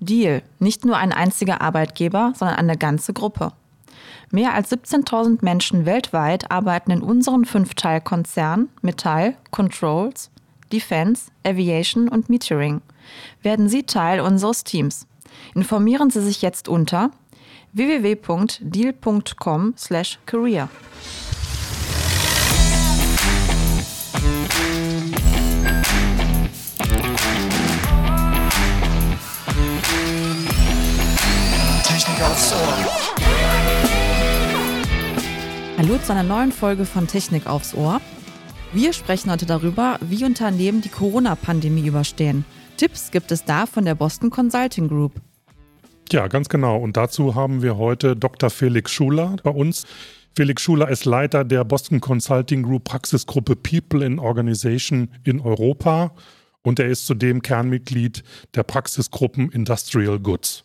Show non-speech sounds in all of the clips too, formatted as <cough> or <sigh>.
Deal, nicht nur ein einziger Arbeitgeber, sondern eine ganze Gruppe. Mehr als 17.000 Menschen weltweit arbeiten in unseren Fünfteilkonzernen Metall, Controls, Defense, Aviation und Metering. Werden Sie Teil unseres Teams. Informieren Sie sich jetzt unter www.deal.com/career. Aufs Ohr. Hallo zu einer neuen Folge von Technik aufs Ohr. Wir sprechen heute darüber, wie Unternehmen die Corona-Pandemie überstehen. Tipps gibt es da von der Boston Consulting Group. Ja, ganz genau. Und dazu haben wir heute Dr. Felix Schuler bei uns. Felix Schuler ist Leiter der Boston Consulting Group Praxisgruppe People in Organization in Europa und er ist zudem Kernmitglied der Praxisgruppen Industrial Goods.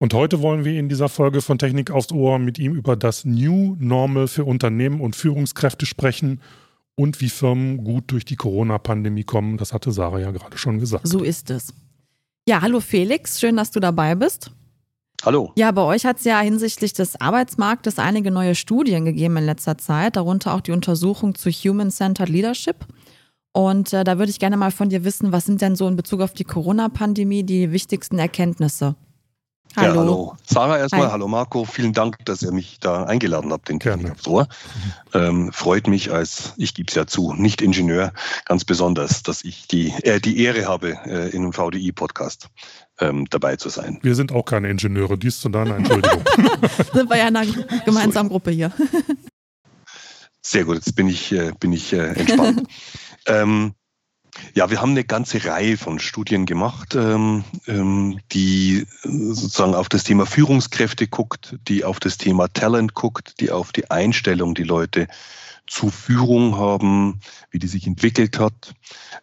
Und heute wollen wir in dieser Folge von Technik aufs Ohr mit ihm über das New Normal für Unternehmen und Führungskräfte sprechen und wie Firmen gut durch die Corona-Pandemie kommen. Das hatte Sarah ja gerade schon gesagt. So ist es. Ja, hallo Felix, schön, dass du dabei bist. Hallo. Ja, bei euch hat es ja hinsichtlich des Arbeitsmarktes einige neue Studien gegeben in letzter Zeit, darunter auch die Untersuchung zu Human-Centered Leadership. Und äh, da würde ich gerne mal von dir wissen, was sind denn so in Bezug auf die Corona-Pandemie die wichtigsten Erkenntnisse? Hallo. Ja, hallo. Sarah erstmal, Hi. hallo Marco, vielen Dank, dass ihr mich da eingeladen habt, den Gerne. Ähm, freut mich als, ich gebe es ja zu, nicht Ingenieur, ganz besonders, dass ich die, äh, die Ehre habe, äh, in einem VDI-Podcast ähm, dabei zu sein. Wir sind auch keine Ingenieure, dies zu deiner Entschuldigung. <laughs> sind wir ja in einer gemeinsamen Gruppe hier. Sehr gut, jetzt bin ich, äh, bin ich äh, entspannt. <laughs> ähm, ja, wir haben eine ganze Reihe von Studien gemacht, ähm, ähm, die sozusagen auf das Thema Führungskräfte guckt, die auf das Thema Talent guckt, die auf die Einstellung, die Leute zu Führung haben, wie die sich entwickelt hat,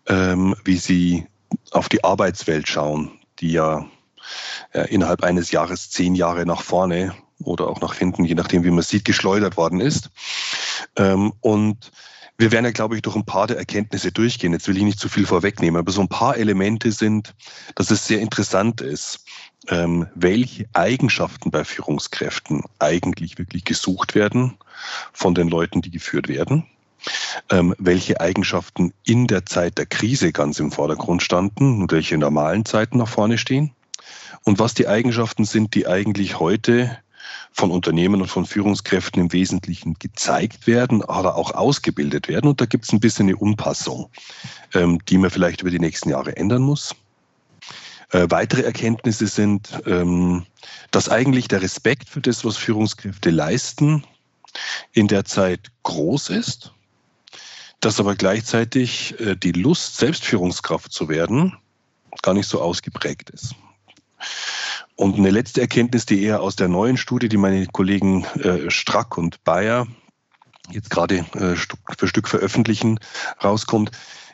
ähm, wie sie auf die Arbeitswelt schauen, die ja äh, innerhalb eines Jahres zehn Jahre nach vorne oder auch nach hinten, je nachdem, wie man sieht, geschleudert worden ist. Ähm, und wir werden ja, glaube ich, durch ein paar der Erkenntnisse durchgehen. Jetzt will ich nicht zu viel vorwegnehmen, aber so ein paar Elemente sind, dass es sehr interessant ist, ähm, welche Eigenschaften bei Führungskräften eigentlich wirklich gesucht werden von den Leuten, die geführt werden. Ähm, welche Eigenschaften in der Zeit der Krise ganz im Vordergrund standen und welche in normalen Zeiten nach vorne stehen. Und was die Eigenschaften sind, die eigentlich heute von Unternehmen und von Führungskräften im Wesentlichen gezeigt werden, aber auch ausgebildet werden. Und da gibt es ein bisschen eine Unpassung, ähm, die man vielleicht über die nächsten Jahre ändern muss. Äh, weitere Erkenntnisse sind, ähm, dass eigentlich der Respekt für das, was Führungskräfte leisten, in der Zeit groß ist, dass aber gleichzeitig äh, die Lust, Selbstführungskraft zu werden, gar nicht so ausgeprägt ist. Und eine letzte Erkenntnis, die eher aus der neuen Studie, die meine Kollegen äh, Strack und Bayer jetzt gerade äh, Stück für Stück veröffentlichen, rauskommt,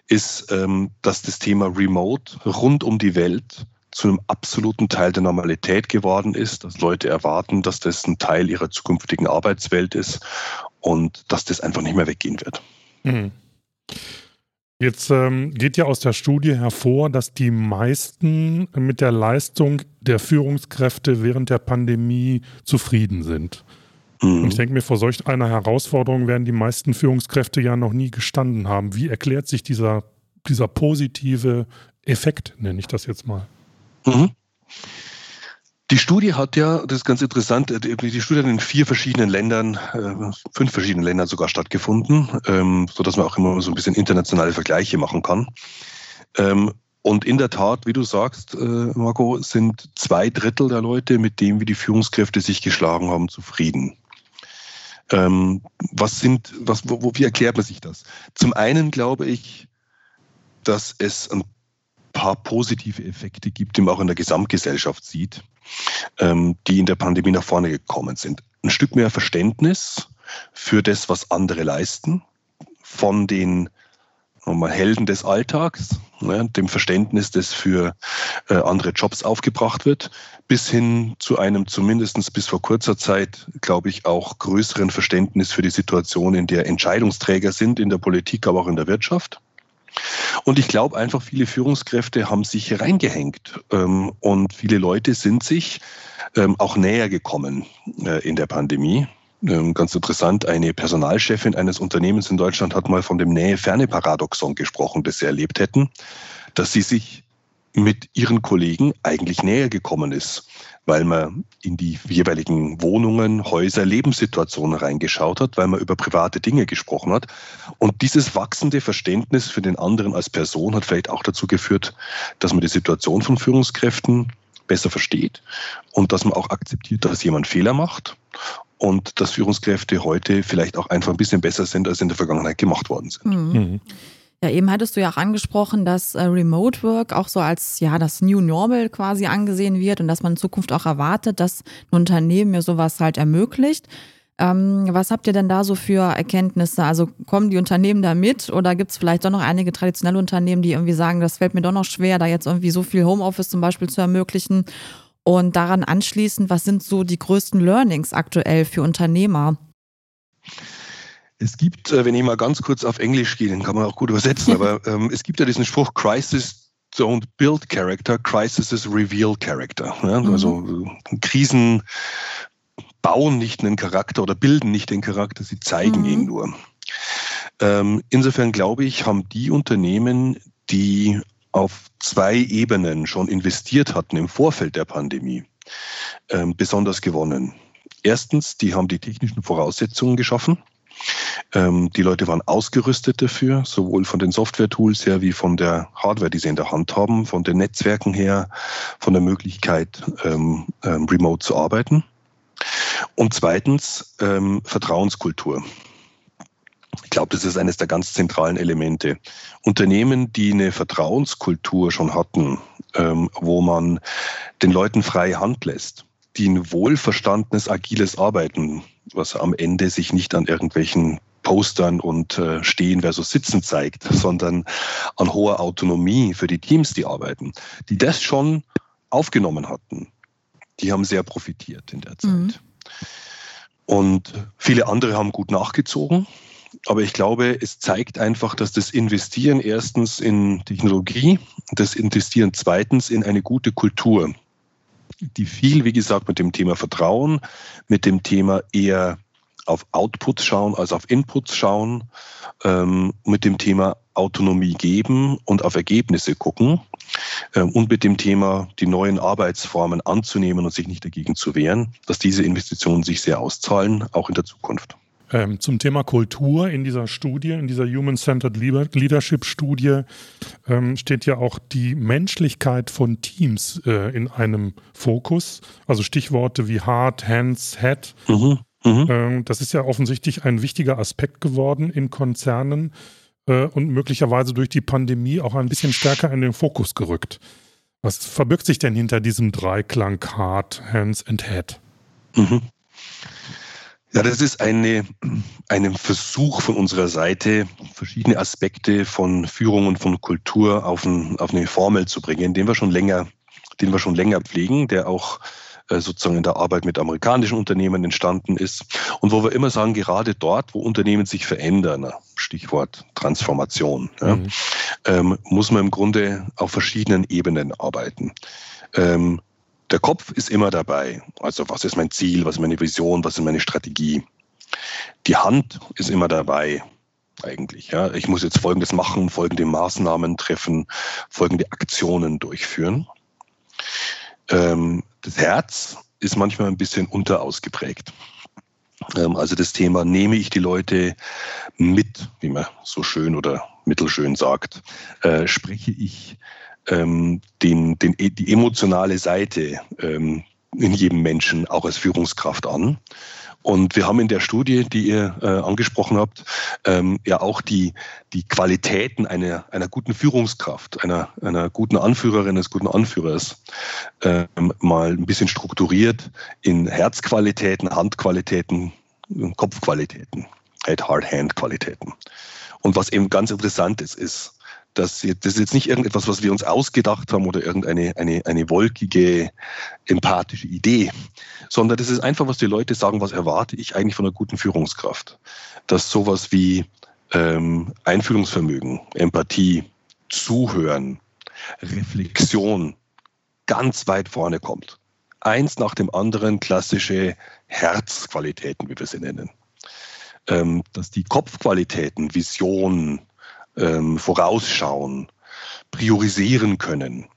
ist, ähm, dass das Thema Remote rund um die Welt zu einem absoluten Teil der Normalität geworden ist, dass Leute erwarten, dass das ein Teil ihrer zukünftigen Arbeitswelt ist und dass das einfach nicht mehr weggehen wird. Mhm. Jetzt ähm, geht ja aus der Studie hervor, dass die meisten mit der Leistung der Führungskräfte während der Pandemie zufrieden sind. Mhm. Und ich denke mir, vor solch einer Herausforderung werden die meisten Führungskräfte ja noch nie gestanden haben. Wie erklärt sich dieser, dieser positive Effekt, nenne ich das jetzt mal? Mhm. Die Studie hat ja, das ist ganz interessant, äh, die Studie hat in vier verschiedenen Ländern, äh, fünf verschiedenen Ländern sogar stattgefunden, ähm, so dass man auch immer so ein bisschen internationale Vergleiche machen kann. Ähm, und in der Tat, wie du sagst, äh, Marco, sind zwei Drittel der Leute, mit dem wie die Führungskräfte sich geschlagen haben, zufrieden. Ähm, was sind, was, wo, wie erklärt man sich das? Zum einen glaube ich, dass es ein paar positive Effekte gibt, die man auch in der Gesamtgesellschaft sieht, ähm, die in der Pandemie nach vorne gekommen sind. Ein Stück mehr Verständnis für das, was andere leisten, von den mal, Helden des Alltags, ne, dem Verständnis, das für äh, andere Jobs aufgebracht wird, bis hin zu einem zumindest bis vor kurzer Zeit, glaube ich, auch größeren Verständnis für die Situation, in der Entscheidungsträger sind in der Politik, aber auch in der Wirtschaft Und ich glaube einfach, viele Führungskräfte haben sich reingehängt ähm, und viele Leute sind sich ähm, auch näher gekommen äh, in der Pandemie. Ähm, ganz interessant, eine Personalchefin eines Unternehmens in Deutschland hat mal von dem Nähe-Ferne-Paradoxon gesprochen, das sie erlebt hätten, dass sie sich mit ihren Kollegen eigentlich näher gekommen ist, weil man in die jeweiligen Wohnungen, Häuser, Lebenssituationen reingeschaut hat, weil man über private Dinge gesprochen hat. Und dieses wachsende Verständnis für den anderen als Person hat vielleicht auch dazu geführt, dass man die Situation von Führungskräften besser versteht und dass man auch akzeptiert, dass jemand Fehler macht und dass Führungskräfte heute vielleicht auch einfach ein bisschen besser sind, als in der Vergangenheit gemacht worden sind. Mhm. Ja, eben hattest du ja auch angesprochen, dass äh, Remote Work auch so als ja das New Normal quasi angesehen wird und dass man in Zukunft auch erwartet, dass ein Unternehmen mir sowas halt ermöglicht. Ähm, was habt ihr denn da so für Erkenntnisse? Also kommen die Unternehmen da mit oder gibt es vielleicht doch noch einige traditionelle Unternehmen, die irgendwie sagen, das fällt mir doch noch schwer, da jetzt irgendwie so viel Homeoffice zum Beispiel zu ermöglichen? Und daran anschließend, was sind so die größten Learnings aktuell für Unternehmer? Es gibt, äh, wenn ich mal ganz kurz auf Englisch gehe, den kann man auch gut übersetzen, <laughs> aber ähm, es gibt ja diesen Spruch, Crisis don't build character, crisis reveal character. Ja? Mhm. Also äh, Krisen bauen nicht einen Charakter oder bilden nicht den Charakter, sie zeigen mhm. ihn nur. Ähm, insofern glaube ich, haben die Unternehmen, die auf zwei Ebenen schon investiert hatten im Vorfeld der Pandemie, ähm, besonders gewonnen. Erstens, die haben die technischen Voraussetzungen geschaffen. Ähm, die Leute waren ausgerüstet dafür, sowohl von den Software-Tools her wie von der Hardware, die sie in der Hand haben, von den Netzwerken her, von der Möglichkeit, ähm, ähm, remote zu arbeiten. Und zweitens ähm, Vertrauenskultur. Ich glaube, das ist eines der ganz zentralen Elemente. Unternehmen, die eine Vertrauenskultur schon hatten, ähm, wo man den Leuten freie Hand lässt, die ein wohlverstandenes, agiles Arbeiten, was am Ende sich nicht an irgendwelchen Postern und äh, Stehen versus Sitzen zeigt, <laughs> sondern an hoher Autonomie für die Teams, die arbeiten, die das schon aufgenommen hatten, die haben sehr profitiert in der Zeit. Mhm. Und viele andere haben gut nachgezogen. Aber ich glaube, es zeigt einfach, dass das Investieren erstens in Technologie, das Investieren zweitens in eine gute Kultur, die viel, wie gesagt, mit dem Thema Vertrauen, mit dem Thema eher auf Outputs schauen als auf Inputs schauen, ähm, mit dem Thema Autonomie geben und auf Ergebnisse gucken ähm, und mit dem Thema die neuen Arbeitsformen anzunehmen und sich nicht dagegen zu wehren, dass diese Investitionen sich sehr auszahlen, auch in der Zukunft. Ähm, zum Thema Kultur in dieser Studie, in dieser Human-Centered Leadership Studie, ähm, steht ja auch die Menschlichkeit von Teams äh, in einem Fokus. Also Stichworte wie Heart, Hands, Head. Mhm. Mhm. Ähm, das ist ja offensichtlich ein wichtiger Aspekt geworden in Konzernen äh, und möglicherweise durch die Pandemie auch ein bisschen stärker in den Fokus gerückt. Was verbirgt sich denn hinter diesem Dreiklang Heart, Hands and Head? Mhm. Ja, das ist eine, ein Versuch von unserer Seite, verschiedene Aspekte von Führung und von Kultur auf, ein, auf eine Formel zu bringen, den wir schon länger, den wir schon länger pflegen, der auch äh, sozusagen in der Arbeit mit amerikanischen Unternehmen entstanden ist und wo wir immer sagen, gerade dort, wo Unternehmen sich verändern, Stichwort Transformation, ja, mhm. ähm, muss man im Grunde auf verschiedenen Ebenen arbeiten. Ähm, der Kopf ist immer dabei. Also was ist mein Ziel, was ist meine Vision, was ist meine Strategie. Die Hand ist immer dabei eigentlich. Ja. Ich muss jetzt Folgendes machen, folgende Maßnahmen treffen, folgende Aktionen durchführen. Ähm, das Herz ist manchmal ein bisschen unterausgeprägt. Ähm, also das Thema, nehme ich die Leute mit, wie man so schön oder mittelschön sagt, äh, spreche ich ähm, den, den, die emotionale Seite ähm, in jedem Menschen auch als Führungskraft an. Und wir haben in der Studie, die ihr äh, angesprochen habt, ähm, ja auch die, die Qualitäten einer, einer guten Führungskraft, einer, einer guten Anführerin, eines guten Anführers ähm, mal ein bisschen strukturiert in Herzqualitäten, Handqualitäten, Kopfqualitäten, Head-Heart-Hand-Qualitäten. Und was eben ganz interessant ist, ist, dass das ist jetzt nicht irgendetwas, was wir uns ausgedacht haben oder irgendeine eine, eine wolkige, empathische Idee, sondern das ist einfach, was die Leute sagen, was erwarte ich eigentlich von einer guten Führungskraft. Dass sowas wie ähm, Einfühlungsvermögen, Empathie, Zuhören, Reflexion ganz weit vorne kommt. Eins nach dem anderen klassische Herzqualitäten, wie wir sie nennen. Ähm, dass die Kopfqualitäten, Vision, ähm, Vorausschauen, priorisieren können,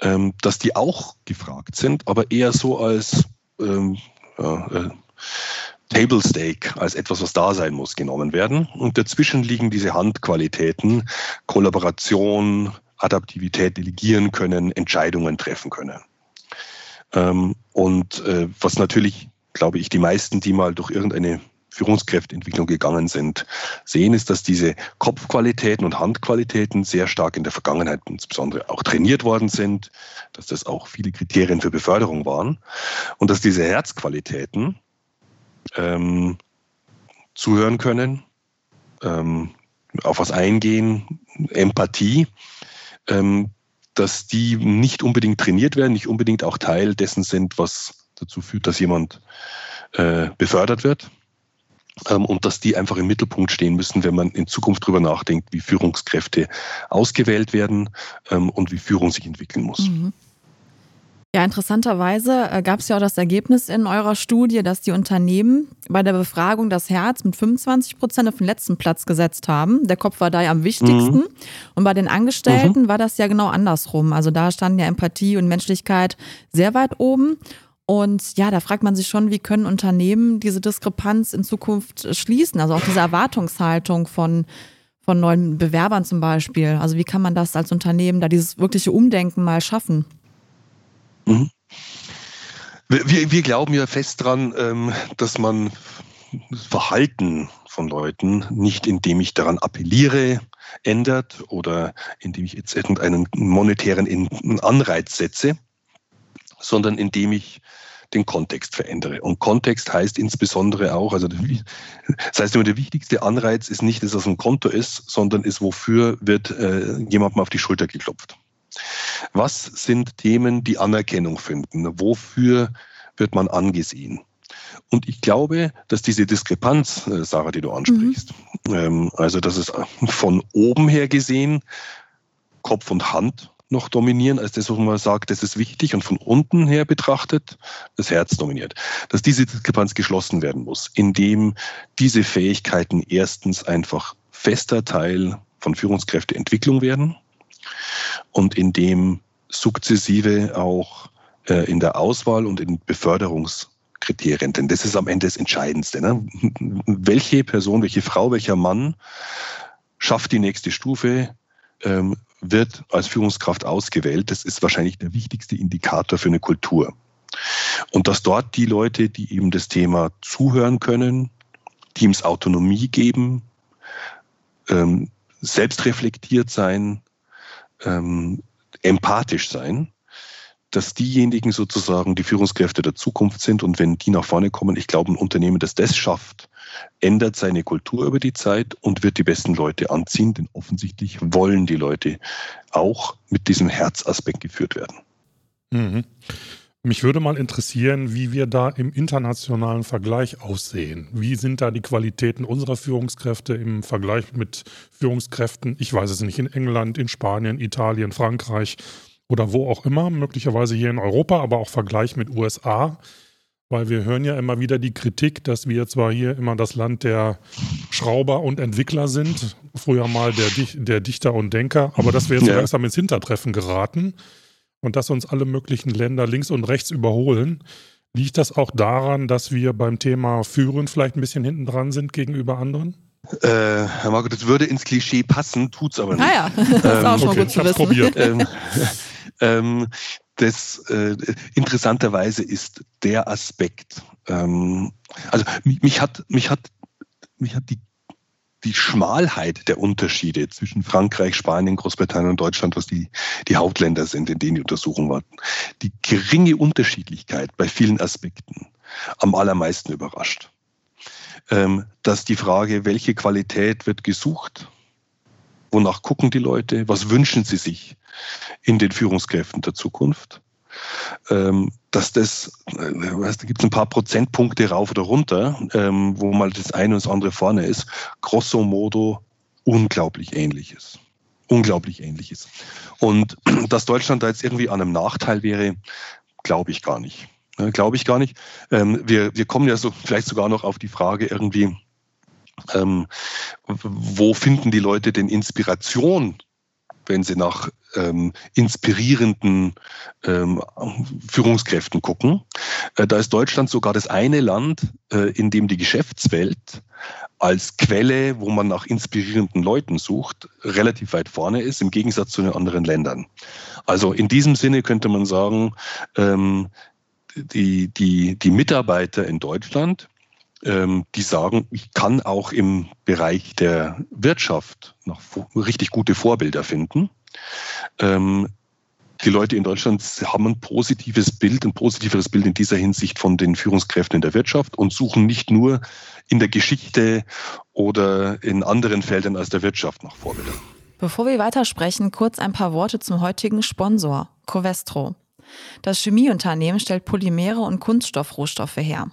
ähm, dass die auch gefragt sind, aber eher so als ähm, ja, äh, Table Stake, als etwas, was da sein muss, genommen werden. Und dazwischen liegen diese Handqualitäten, Kollaboration, Adaptivität delegieren können, Entscheidungen treffen können. Ähm, und äh, was natürlich, glaube ich, die meisten, die mal durch irgendeine Führungskräfteentwicklung gegangen sind, sehen, ist, dass diese Kopfqualitäten und Handqualitäten sehr stark in der Vergangenheit insbesondere auch trainiert worden sind, dass das auch viele Kriterien für Beförderung waren und dass diese Herzqualitäten ähm, zuhören können, ähm, auf was eingehen, Empathie, ähm, dass die nicht unbedingt trainiert werden, nicht unbedingt auch Teil dessen sind, was dazu führt, dass jemand äh, befördert wird und dass die einfach im Mittelpunkt stehen müssen, wenn man in Zukunft darüber nachdenkt, wie Führungskräfte ausgewählt werden ähm, und wie Führung sich entwickeln muss. Mhm. Ja, interessanterweise äh, gab es ja auch das Ergebnis in eurer Studie, dass die Unternehmen bei der Befragung das Herz mit 25 Prozent auf den letzten Platz gesetzt haben. Der Kopf war da ja am wichtigsten. Mhm. Und bei den Angestellten mhm. war das ja genau andersrum. Also da standen ja Empathie und Menschlichkeit sehr weit oben. Und ja, da fragt man sich schon, wie können Unternehmen diese Diskrepanz in Zukunft schließen? Also auch diese Erwartungshaltung von, von neuen Bewerbern zum Beispiel. Also wie kann man das als Unternehmen da dieses wirkliche Umdenken mal schaffen? Mhm. Wir, wir, glauben ja fest daran, ähm, dass man das Verhalten von Leuten nicht, indem ich daran appelliere, ändert oder indem ich jetzt irgendeinen monetären Anreiz setze, sondern indem ich den Kontext verändere. Und Kontext heißt insbesondere auch, also das heißt immer, der wichtigste Anreiz ist nicht, dass es ein Konto ist, sondern ist, wofür wird äh, jemandem auf die Schulter geklopft. Was sind Themen, die Anerkennung finden? Wofür wird man angesehen? Und ich glaube, dass diese Diskrepanz, äh, Sarah, die du ansprichst, mhm. ähm, also dass es von oben her gesehen Kopf und Hand noch dominieren, als das, wo man sagt, das ist wichtig und von unten her betrachtet das Herz dominiert. Dass diese Diskrepanz geschlossen werden muss, indem diese Fähigkeiten erstens einfach fester Teil von Führungskräfteentwicklung werden und indem sukzessive auch äh, in der Auswahl und in Beförderungskriterien, denn das ist am Ende das Entscheidendste. Ne? <laughs> Welche Person, welche Frau, welcher Mann schafft die nächste Stufe, ähm, wird als Führungskraft ausgewählt, das ist wahrscheinlich der wichtigste Indikator für eine Kultur. Und dass dort die Leute, die eben das Thema zuhören können, Teams Autonomie geben, ähm, selbstreflektiert sein, ähm, empathisch sein, dass diejenigen sozusagen die Führungskräfte der Zukunft sind und wenn die nach vorne kommen, ich glaube, ein Unternehmen, das das schafft, ändert seine Kultur über die Zeit und wird die besten Leute anziehen, denn offensichtlich wollen die Leute auch mit diesem Herzaspekt geführt werden. Mhm. Mich würde mal interessieren, wie wir da im internationalen Vergleich aussehen. Wie sind da die Qualitäten unserer Führungskräfte im Vergleich mit Führungskräften, ich weiß es nicht, in England, in Spanien, Italien, Frankreich oder wo auch immer, möglicherweise hier in Europa, aber auch Vergleich mit USA. Weil wir hören ja immer wieder die Kritik, dass wir zwar hier immer das Land der Schrauber und Entwickler sind, früher mal der, der Dichter und Denker, aber dass wir jetzt ja. langsam ins Hintertreffen geraten und dass uns alle möglichen Länder links und rechts überholen. Liegt das auch daran, dass wir beim Thema Führen vielleicht ein bisschen hinten dran sind gegenüber anderen? Äh, Herr Margot, das würde ins Klischee passen, tut es aber nicht. Ah ja, <laughs> das ist auch schon okay, gut zu wissen. Probiert. Ähm, <laughs> ähm, das äh, interessanterweise ist der Aspekt. Ähm, also mich, mich, hat mich hat mich hat die die Schmalheit der Unterschiede zwischen Frankreich, Spanien, Großbritannien und Deutschland, was die, die Hauptländer sind, in denen die Untersuchungen warten, die geringe Unterschiedlichkeit bei vielen Aspekten am allermeisten überrascht. Ähm, dass die Frage, welche Qualität wird gesucht, wonach gucken die Leute, was wünschen sie sich in den Führungskräften der Zukunft, ähm, dass das, äh, da gibt es ein paar Prozentpunkte rauf oder runter, ähm, wo mal das eine und das andere vorne ist, grosso modo unglaublich ähnlich ist. Unglaublich ähnlich ist. Und <clears throat> dass Deutschland da jetzt irgendwie an einem Nachteil wäre, glaube ich gar nicht. Glaube ich gar nicht. Ähm, wir, wir kommen ja so vielleicht sogar noch auf die Frage irgendwie, ähm, wo finden die Leute denn Inspiration, wenn sie nach ähm, inspirierenden ähm, Führungskräften gucken? Äh, da ist Deutschland sogar das eine Land, äh, in dem die Geschäftswelt als Quelle, wo man nach inspirierenden Leuten sucht, relativ weit vorne ist, im Gegensatz zu den anderen Ländern. Also in diesem Sinne könnte man sagen, ähm, die, die, die Mitarbeiter in Deutschland, die sagen, ich kann auch im Bereich der Wirtschaft noch richtig gute Vorbilder finden. Ähm, die Leute in Deutschland haben ein positives Bild, ein positiveres Bild in dieser Hinsicht von den Führungskräften in der Wirtschaft und suchen nicht nur in der Geschichte oder in anderen Feldern als der Wirtschaft nach Vorbildern. Bevor wir weitersprechen, kurz ein paar Worte zum heutigen Sponsor, Covestro. Das Chemieunternehmen stellt Polymere und Kunststoffrohstoffe her.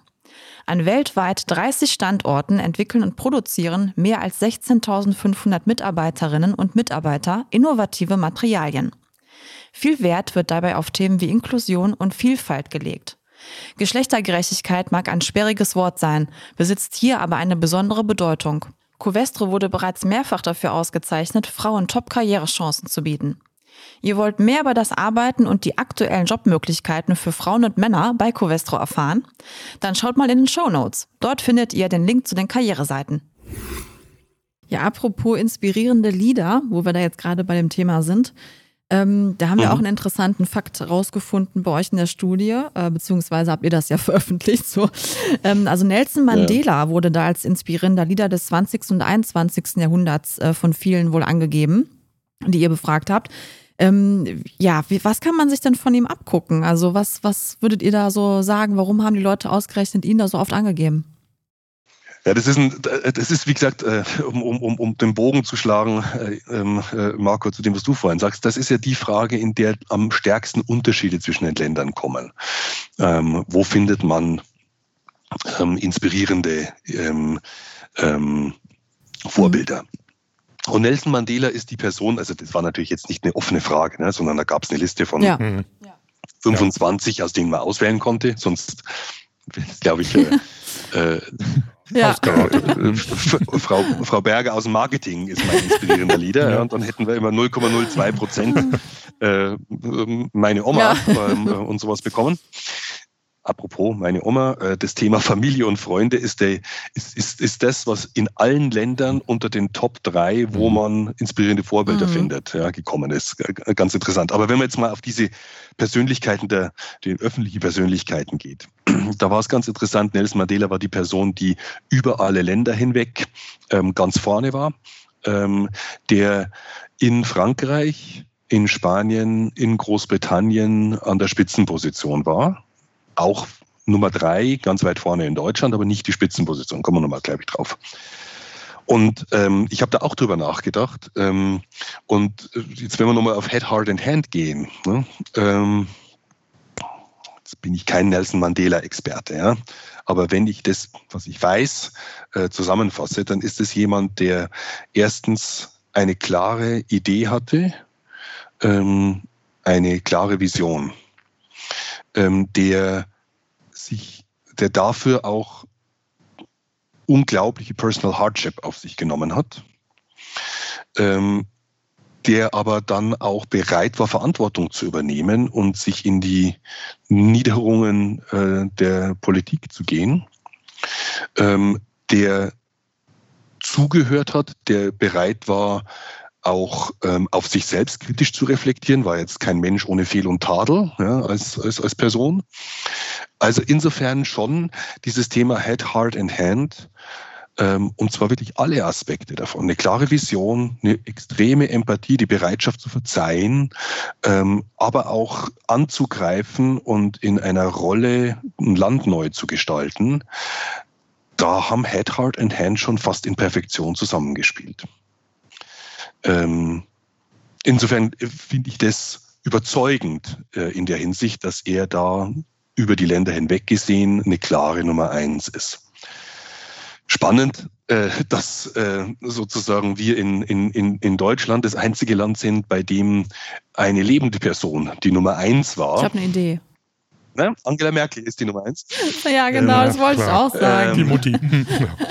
An weltweit 30 Standorten entwickeln und produzieren mehr als 16.500 Mitarbeiterinnen und Mitarbeiter innovative Materialien. Viel Wert wird dabei auf Themen wie Inklusion und Vielfalt gelegt. Geschlechtergerechtigkeit mag ein sperriges Wort sein, besitzt hier aber eine besondere Bedeutung. Covestro wurde bereits mehrfach dafür ausgezeichnet, Frauen Top-Karrierechancen zu bieten. Ihr wollt mehr über das Arbeiten und die aktuellen Jobmöglichkeiten für Frauen und Männer bei Covestro erfahren? Dann schaut mal in den Show Notes. Dort findet ihr den Link zu den Karriereseiten. Ja, apropos inspirierende Lieder, wo wir da jetzt gerade bei dem Thema sind. Ähm, da haben mhm. wir auch einen interessanten Fakt rausgefunden bei euch in der Studie, äh, beziehungsweise habt ihr das ja <laughs> veröffentlicht. So. Ähm, also Nelson Mandela ja. wurde da als inspirierender Lieder des 20. und 21. Jahrhunderts äh, von vielen wohl angegeben, die ihr befragt habt. Ähm, ja, wie, was kann man sich denn von ihm abgucken? Also was, was würdet ihr da so sagen? Warum haben die Leute ausgerechnet ihn da so oft angegeben? Ja, das ist, ein, das ist wie gesagt, äh, um, um, um den Bogen zu schlagen, äh, ähm, äh, Marco, zu dem, was du vorhin sagst, das ist ja die Frage, in der am stärksten Unterschiede zwischen den Ländern kommen. Ähm, wo findet man ähm, inspirierende ähm, ähm, Vorbilder? Und Nelson Mandela ist die Person, also das war natürlich jetzt nicht eine offene Frage, ne, sondern da gab es eine Liste von ja. 25, mhm. aus denen man auswählen konnte. Sonst, glaube ich, äh, <laughs> äh, ja. Frau, Frau Berger aus dem Marketing ist mein inspirierender Leader. Ja. und dann hätten wir immer 0,02 Prozent äh, meine Oma ja. ähm, und sowas bekommen apropos meine Oma, äh, das Thema <laughs> Familie und Freunde ist, der, ist, ist, ist das, was in allen Ländern unter den Top 3, wo mhm. man inspirierende Vorbilder mhm. findet, ja, gekommen ist. Ganz interessant. Aber wenn man jetzt mal auf diese Persönlichkeiten, der, die öffentlichen Persönlichkeiten geht, <clears throat> da war es ganz interessant. Nelson Mandela war die Person, die über alle Länder hinweg ähm, ganz vorne war, ähm, der in Frankreich, in Spanien, in Großbritannien an der Spitzenposition war auch Nummer drei, ganz weit vorne in Deutschland, aber nicht die Spitzenposition. Kommen wir nochmal gleich drauf. Und ähm, ich habe da auch drüber nachgedacht. Ähm, und äh, jetzt, wenn wir nochmal auf Head, Heart and Hand gehen, ne, ähm, jetzt bin ich kein Nelson Mandela-Experte, ja, aber wenn ich das, was ich weiß, äh, zusammenfasse, dann ist es jemand, der erstens eine klare Idee hatte, ähm, eine klare Vision ähm, der sich, der dafür auch unglaubliche Personal Hardship auf sich genommen hat, ähm, der aber dann auch bereit war, Verantwortung zu übernehmen und sich in die Niederungen äh, der Politik zu gehen, ähm, der zugehört hat, der bereit war, auch ähm, auf sich selbst kritisch zu reflektieren, war jetzt kein Mensch ohne Fehl und Tadel ja, als, als, als Person. Also insofern schon dieses Thema Head, Heart and Hand ähm, und zwar wirklich alle Aspekte davon. Eine klare Vision, eine extreme Empathie, die Bereitschaft zu verzeihen, ähm, aber auch anzugreifen und in einer Rolle ein Land neu zu gestalten. Da haben Head, Heart and Hand schon fast in Perfektion zusammengespielt. Ähm, insofern finde ich das überzeugend äh, in der Hinsicht, dass er da über die Länder hinweg gesehen eine klare Nummer eins ist. Spannend, äh, dass äh, sozusagen wir in, in, in Deutschland das einzige Land sind, bei dem eine lebende Person die Nummer eins war. Ich habe eine Idee. Ne? Angela Merkel ist die Nummer eins. <laughs> Ja, genau, ja, das wollte klar. ich auch sagen. Die Mutti. <laughs>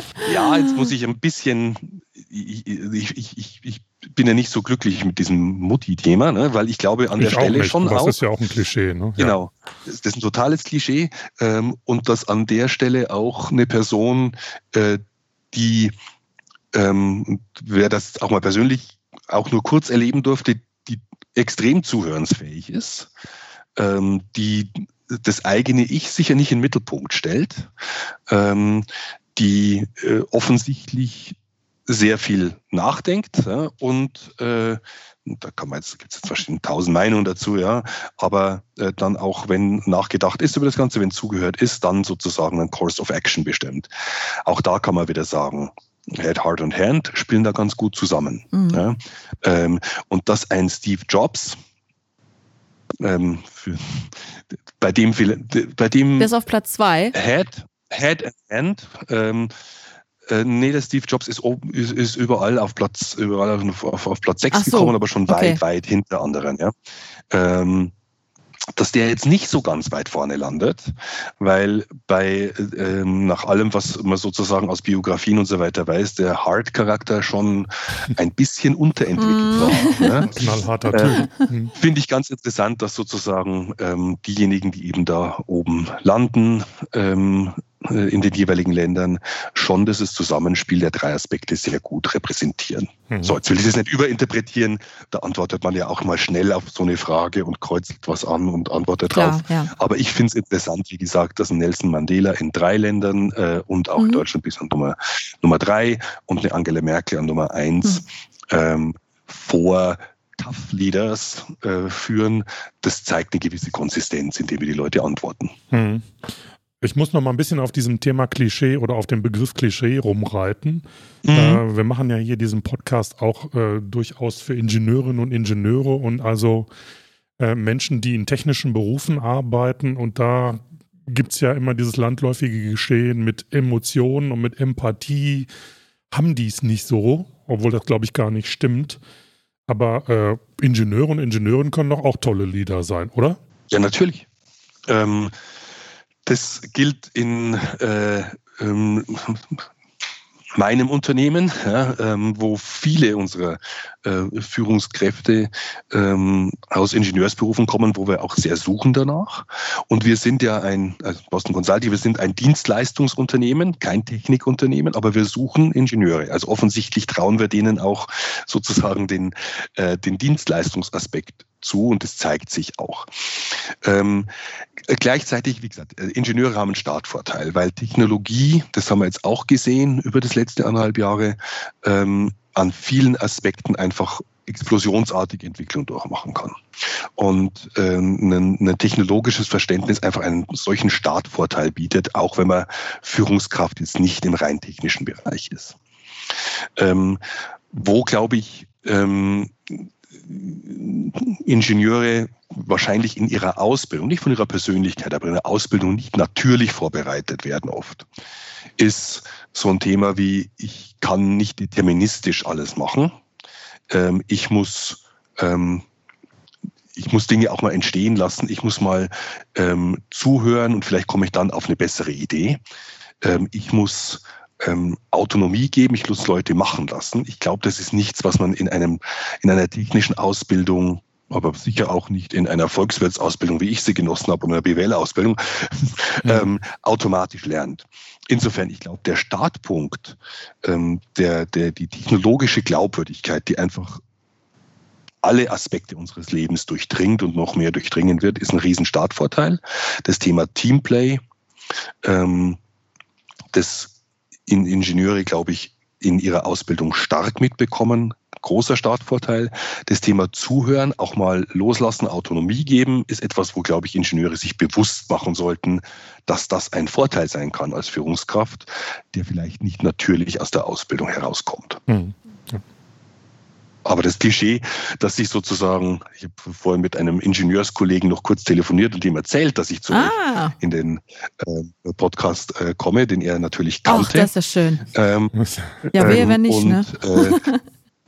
<laughs> ja, jetzt muss ich ein bisschen, ich, ich, ich, ich bin ja nicht so glücklich mit diesem Mutti-Thema, ne? weil ich glaube an ich der Stelle nicht, schon auch. Das ist ja auch ein Klischee. Ne? Genau. Das ist ein totales Klischee. Ähm, und dass an der Stelle auch eine Person, äh, die, ähm, wer das auch mal persönlich auch nur kurz erleben durfte, die extrem zuhörensfähig ist, ähm, die das eigene Ich sicher nicht in den Mittelpunkt stellt, ähm, die äh, offensichtlich sehr viel nachdenkt ja, und äh, da kann man jetzt, gibt es jetzt verschiedene tausend Meinungen dazu, ja, aber äh, dann auch, wenn nachgedacht ist über das Ganze, wenn zugehört ist, dann sozusagen ein Course of Action bestimmt. Auch da kann man wieder sagen, Head, Heart und Hand spielen da ganz gut zusammen. Mhm. Ja. Ähm, und dass ein Steve Jobs, ähm, für, bei dem, bei dem. Bis auf Platz zwei. Head, Head and Hand, ähm, äh, nee, der Steve Jobs ist, ist, ist überall auf Platz, überall auf, auf, auf Platz 6 so. gekommen, aber schon okay. weit, weit hinter anderen. Ja. Ähm, dass der jetzt nicht so ganz weit vorne landet, weil bei ähm, nach allem, was man sozusagen aus Biografien und so weiter weiß, der Hard-Charakter schon ein bisschen unterentwickelt war. Ne? <laughs> Knallharter Typ. Ähm, Finde ich ganz interessant, dass sozusagen ähm, diejenigen, die eben da oben landen, ähm, äh, in den jeweiligen Ländern schon dieses Zusammenspiel der drei Aspekte sehr gut repräsentieren. Mhm. So, jetzt will ich das nicht überinterpretieren. Da antwortet man ja auch mal schnell auf so eine Frage und kreuzt was an und antwortet Klar, drauf. Ja. Aber ich finde es interessant, wie gesagt, dass Nelson Mandela in drei Ländern äh, und auch mhm. Deutschland bis an Nummer, Nummer drei und eine Angela Merkel an Nummer eins mhm. ähm, vor Tough Leaders äh, führen, das zeigt eine gewisse Konsistenz, indem wir die Leute antworten. Mhm. Ich muss noch mal ein bisschen auf diesem Thema Klischee oder auf dem Begriff Klischee rumreiten. Mhm. Äh, wir machen ja hier diesen Podcast auch äh, durchaus für Ingenieurinnen und Ingenieure und also äh, Menschen, die in technischen Berufen arbeiten. Und da gibt es ja immer dieses landläufige Geschehen mit Emotionen und mit Empathie. Haben die es nicht so, obwohl das, glaube ich, gar nicht stimmt. Aber äh, Ingenieure und Ingenieurinnen können doch auch tolle Leader sein, oder? Ja, natürlich. Ähm, das gilt in äh, ähm, meinem Unternehmen, ja, ähm, wo viele unserer äh, Führungskräfte ähm, aus Ingenieursberufen kommen, wo wir auch sehr suchen danach. Und wir sind ja ein, also Boston Consulting, wir sind ein Dienstleistungsunternehmen, kein Technikunternehmen, aber wir suchen Ingenieure. Also offensichtlich trauen wir denen auch sozusagen den, äh, den Dienstleistungsaspekt zu und das zeigt sich auch. Ähm, gleichzeitig, wie gesagt, äh, Ingenieure haben einen Startvorteil, weil Technologie, das haben wir jetzt auch gesehen über das letzte anderthalb Jahre, ähm, an vielen Aspekten einfach explosionsartige Entwicklung durchmachen kann. Und ähm, ein, ein, technologisches Verständnis einfach einen solchen Startvorteil bietet, auch wenn man Führungskraft jetzt nicht im rein technischen Bereich ist. Ähm, wo, glaube ich, ähm, Ingenieure wahrscheinlich in ihrer Ausbildung, nicht von ihrer Persönlichkeit, aber in der Ausbildung nicht natürlich vorbereitet werden oft, ist so ein Thema wie, ich kann nicht deterministisch alles machen. Ähm, ich muss ähm, ich muss Dinge auch mal entstehen lassen. Ich muss mal ähm, zuhören und vielleicht komme ich dann auf eine bessere Idee. Ähm, ich muss ähm, Autonomie geben, ich muss Leute machen lassen. Ich glaube, das ist nichts, was man in einem in einer technischen Ausbildung aber sicher auch nicht in einer Volkswirtsausbildung, wie ich sie genossen habe, oder einer BWL-Ausbildung, mhm. <laughs> ähm, automatisch lernt. Insofern, ich glaube, der Startpunkt, ähm, der, der, die technologische Glaubwürdigkeit, die einfach alle Aspekte unseres Lebens durchdringt und noch mehr durchdringen wird, ist ein Riesenstartvorteil. Das Thema Teamplay, ähm, das in Ingenieure, glaube ich, in ihrer Ausbildung stark mitbekommen. Großer Startvorteil. Das Thema Zuhören, auch mal loslassen, Autonomie geben, ist etwas, wo, glaube ich, Ingenieure sich bewusst machen sollten, dass das ein Vorteil sein kann als Führungskraft, der vielleicht nicht natürlich aus der Ausbildung herauskommt. Mhm. Aber das Klischee, dass ich sozusagen, ich habe vorhin mit einem Ingenieurskollegen noch kurz telefoniert und ihm erzählt, dass ich zu ah. in den äh, Podcast äh, komme, den er natürlich kannte. Ach, das ist schön. Ähm, ja, wer, ähm, wenn nicht, und, ne? Äh,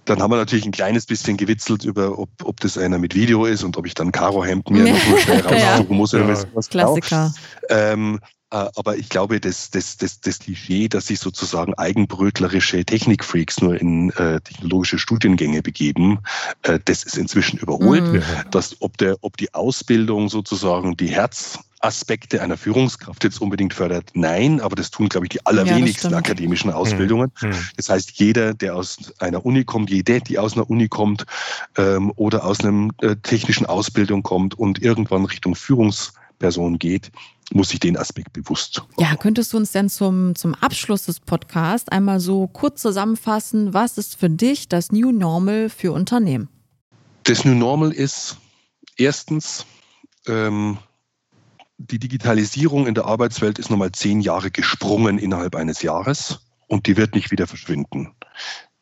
dann haben wir natürlich ein kleines bisschen gewitzelt über, ob, ob das einer mit Video ist und ob ich dann Karo-Hemd mir noch mal schnell <laughs> raussuchen muss. Oder ja. was Klassiker. Ähm, äh, aber ich glaube, das, das, das, das Klischee, dass sich sozusagen eigenbrötlerische Technikfreaks nur in äh, technologische Studiengänge begeben, äh, das ist inzwischen überholt. Mhm. Dass, ob, der, ob die Ausbildung sozusagen die Herzaspekte einer Führungskraft jetzt unbedingt fördert, nein, aber das tun, glaube ich, die allerwenigsten ja, akademischen Ausbildungen. Mhm. Das heißt, jeder, der aus einer Uni kommt, jede, die aus einer Uni kommt ähm, oder aus einer äh, technischen Ausbildung kommt und irgendwann Richtung Führungsperson geht, muss sich den Aspekt bewusst. Ja, könntest du uns denn zum, zum Abschluss des Podcasts einmal so kurz zusammenfassen, was ist für dich das New Normal für Unternehmen? Das New Normal ist erstens, ähm, die Digitalisierung in der Arbeitswelt ist nochmal zehn Jahre gesprungen innerhalb eines Jahres und die wird nicht wieder verschwinden.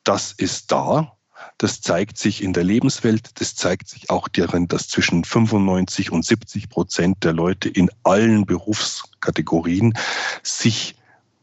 Das ist da das zeigt sich in der Lebenswelt. Das zeigt sich auch darin, dass zwischen 95 und 70 Prozent der Leute in allen Berufskategorien sich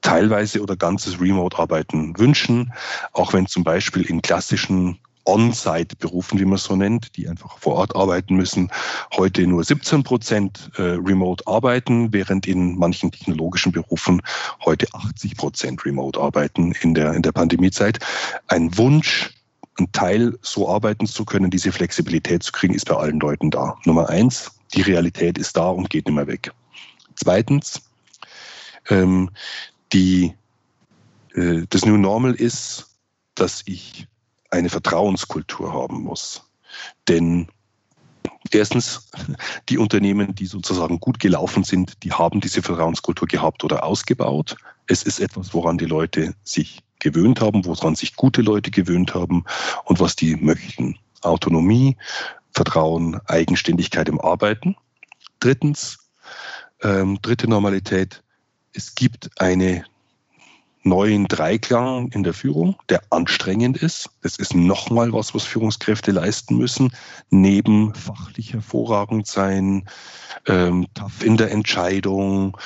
teilweise oder ganzes Remote-Arbeiten wünschen, auch wenn zum Beispiel in klassischen On-Site-Berufen, wie man so nennt, die einfach vor Ort arbeiten müssen, heute nur 17 Prozent äh, remote arbeiten, während in manchen technologischen Berufen heute 80 Prozent remote arbeiten in der, in der Pandemiezeit. Ein Wunsch, ein Teil so arbeiten zu können, diese Flexibilität zu kriegen, ist bei allen Leuten da. Nummer eins, die Realität ist da und geht nicht mehr weg. Zweitens, ähm, die, äh, das New Normal ist, dass ich eine Vertrauenskultur haben muss. Denn erstens, <laughs> die Unternehmen, die sozusagen gut gelaufen sind, die haben diese Vertrauenskultur gehabt oder ausgebaut. Es ist etwas, woran die Leute sich gewöhnt haben, woran sich gute Leute gewöhnt haben und was die möchten. Autonomie, Vertrauen, Eigenständigkeit im Arbeiten. Drittens, ähm, dritte Normalität, es gibt eine neuen Dreiklang in der Führung, der anstrengend ist. Das ist nochmal was, was Führungskräfte leisten müssen. Neben fachlich hervorragend sein, ähm, tough in der Entscheidung,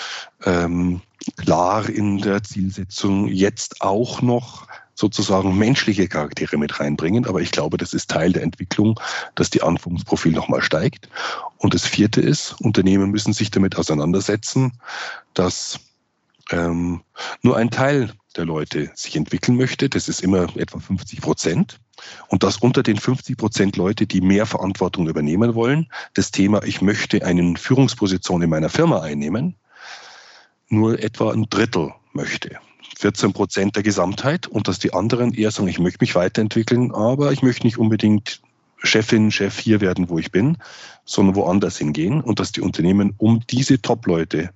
ähm, klar in der Zielsetzung, jetzt auch noch sozusagen menschliche Charaktere mit reinbringen. Aber ich glaube, das ist Teil der Entwicklung, dass die Anforderungsprofil nochmal steigt. Und das vierte ist, Unternehmen müssen sich damit auseinandersetzen, dass ähm, nur ein Teil der Leute sich entwickeln möchte. Das ist immer etwa 50 Prozent. Und dass unter den 50 Prozent Leute, die mehr Verantwortung übernehmen wollen, das Thema, ich möchte eine Führungsposition in meiner Firma einnehmen, nur etwa ein Drittel möchte. 14 Prozent der Gesamtheit und dass die anderen eher sagen, ich möchte mich weiterentwickeln, aber ich möchte nicht unbedingt Chefin, Chef hier werden, wo ich bin, sondern woanders hingehen und dass die Unternehmen um diese Top-Leute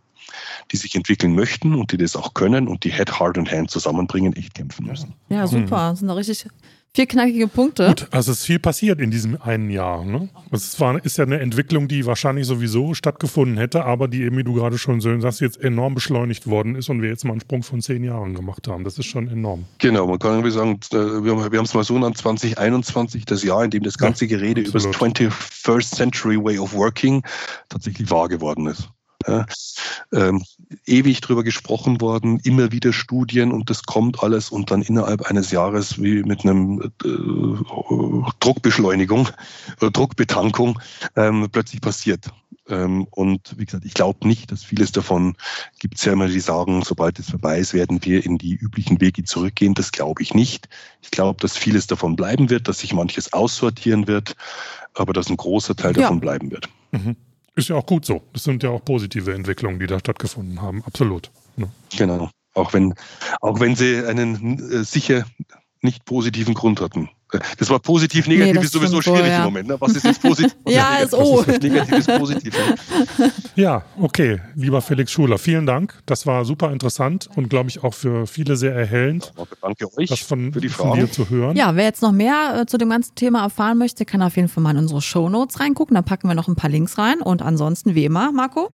die sich entwickeln möchten und die das auch können und die Head, Heart und Hand zusammenbringen, echt kämpfen müssen. Ja, super. Das sind doch richtig vier knackige Punkte. Gut, also es ist viel passiert in diesem einen Jahr. Ne? Es war, ist ja eine Entwicklung, die wahrscheinlich sowieso stattgefunden hätte, aber die eben, wie du gerade schon so sagst, jetzt enorm beschleunigt worden ist und wir jetzt mal einen Sprung von zehn Jahren gemacht haben. Das ist schon enorm. Genau, man kann irgendwie sagen, äh, wir haben, wir haben es mal so genannt, 2021, das Jahr, in dem das ganze Gerede ja, über das 21st Century Way of Working tatsächlich wahr geworden ist. Ja, ähm, ewig drüber gesprochen worden, immer wieder Studien und das kommt alles und dann innerhalb eines Jahres wie mit einem äh, Druckbeschleunigung <laughs> oder Druckbetankung ähm, plötzlich passiert. Ähm, und wie gesagt, ich glaube nicht, dass vieles davon gibt es ja immer, die sagen, sobald es vorbei ist, werden wir in die üblichen Wege zurückgehen. Das glaube ich nicht. Ich glaube, dass vieles davon bleiben wird, dass sich manches aussortieren wird, aber dass ein großer Teil ja. davon bleiben wird. Mhm. Ist ja auch gut so. Das sind ja auch positive Entwicklungen, die da stattgefunden haben. Absolut. Ja. Genau. Auch wenn, auch wenn sie einen äh, sicher nicht positiven Grund hatten. Das war positiv, negativ nee, ist sowieso schwierig ja. im Moment. Ne? Was ist jetzt positiv? ja, ist O. Negativ ist positiv. ja, okay, lieber Felix Schuler, vielen Dank. Das war super interessant und glaube ich auch für viele sehr erhellend. Ja, danke euch das von, für die Fragen. von dir zu hören. Ja, wer jetzt noch mehr äh, zu dem ganzen Thema erfahren möchte, kann auf jeden Fall mal in unsere Show Notes reingucken. Da packen wir noch ein paar Links rein. Und ansonsten, wie immer, Marco?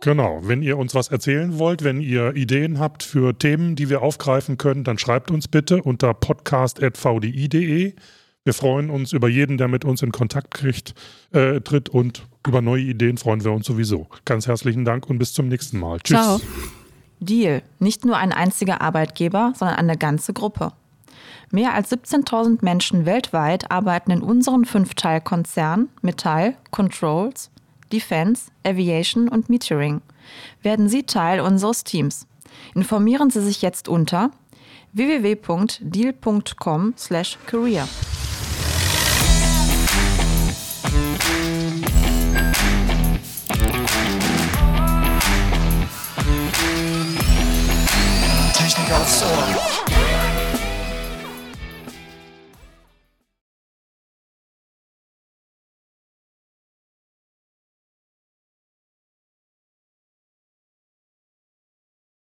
Genau, wenn ihr uns was erzählen wollt, wenn ihr Ideen habt für Themen, die wir aufgreifen können, dann schreibt uns bitte unter podcast.vdi.de. Wir freuen uns über jeden, der mit uns in Kontakt kriegt, äh, tritt und über neue Ideen freuen wir uns sowieso. Ganz herzlichen Dank und bis zum nächsten Mal. Tschüss. Ciao. Deal. Nicht nur ein einziger Arbeitgeber, sondern eine ganze Gruppe. Mehr als 17.000 Menschen weltweit arbeiten in unseren fünf Teilkonzernen Metall, Controls, Defense, Aviation und Metering. Werden Sie Teil unseres Teams. Informieren Sie sich jetzt unter www.deal.com/career.